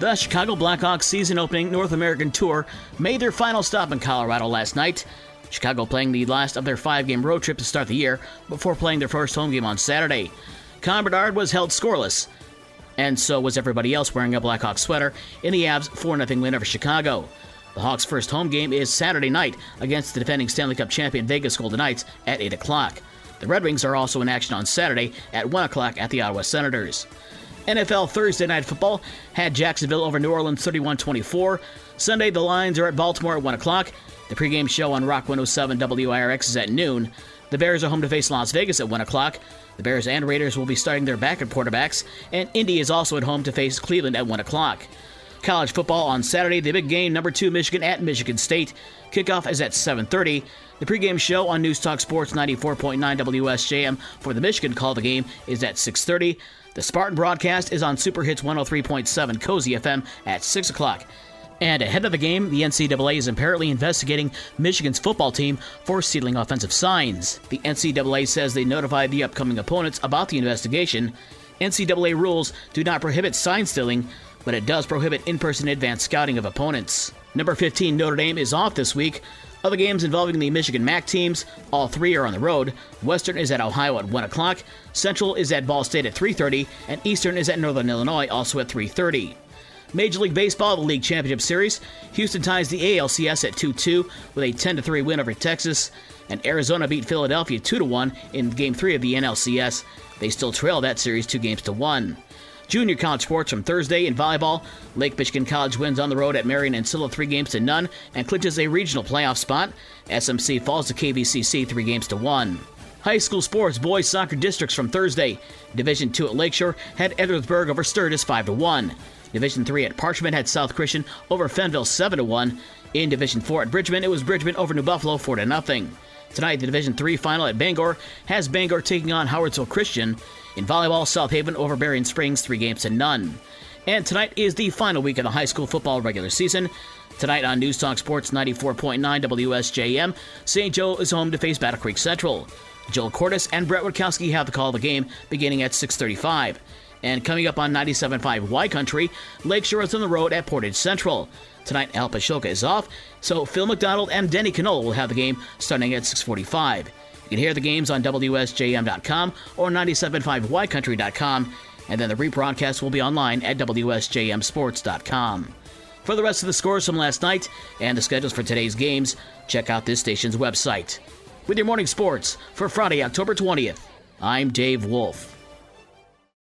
The Chicago Blackhawks season opening North American Tour made their final stop in Colorado last night. Chicago playing the last of their five game road trip to start the year before playing their first home game on Saturday. Connor Bedard was held scoreless, and so was everybody else wearing a Blackhawks sweater in the Avs 4 0 win over Chicago. The Hawks' first home game is Saturday night against the defending Stanley Cup champion Vegas Golden Knights at 8 o'clock. The Red Wings are also in action on Saturday at 1 o'clock at the Ottawa Senators. NFL Thursday Night Football had Jacksonville over New Orleans 31 24. Sunday, the Lions are at Baltimore at 1 o'clock. The pregame show on Rock 107 WIRX is at noon. The Bears are home to face Las Vegas at 1 o'clock. The Bears and Raiders will be starting their backup quarterbacks, and Indy is also at home to face Cleveland at 1 o'clock. College football on Saturday, the big game, number two Michigan at Michigan State. Kickoff is at 7:30. The pregame show on News Talk Sports 94.9 WSJM for the Michigan call of the game is at 6:30. The Spartan broadcast is on Super Hits 103.7 Cozy FM at 6 o'clock. And ahead of the game, the NCAA is apparently investigating Michigan's football team for stealing offensive signs. The NCAA says they notified the upcoming opponents about the investigation. NCAA rules do not prohibit sign stealing, but it does prohibit in person advanced scouting of opponents. Number 15 Notre Dame is off this week. Other games involving the Michigan MAC teams, all three are on the road. Western is at Ohio at 1 o'clock, Central is at Ball State at 3.30, and Eastern is at Northern Illinois also at 3.30. Major League Baseball, the League Championship Series. Houston ties the ALCS at 2 2 with a 10 3 win over Texas. And Arizona beat Philadelphia 2 1 in Game 3 of the NLCS. They still trail that series 2 games to 1. Junior college sports from Thursday in volleyball. Lake Michigan College wins on the road at Marian Ancilla three games to none and clinches a regional playoff spot. SMC falls to KVCC three games to one. High school sports boys soccer districts from Thursday. Division 2 at Lakeshore had Edwardsburg over Sturgis 5 to 1. Division 3 at Parchment had South Christian over Fenville 7 to 1. In Division 4 at Bridgman, it was Bridgman over New Buffalo 4 to nothing. Tonight, the Division 3 final at Bangor has Bangor taking on Howardsville Christian. In volleyball, South Haven over Berrien Springs, three games to none. And tonight is the final week of the high school football regular season. Tonight on News Talk Sports 94.9 WSJM, St. Joe is home to face Battle Creek Central. Joel Cordes and Brett Witkowski have the call of the game beginning at 635. And coming up on 97.5 Y Country, Lakeshore is on the road at Portage Central. Tonight, Al Pashoka is off, so Phil McDonald and Denny Canola will have the game starting at 645. You can hear the games on WSJM.com or 975ycountry.com, and then the rebroadcast will be online at WSJMSports.com. For the rest of the scores from last night and the schedules for today's games, check out this station's website. With your morning sports for Friday, October 20th, I'm Dave Wolf.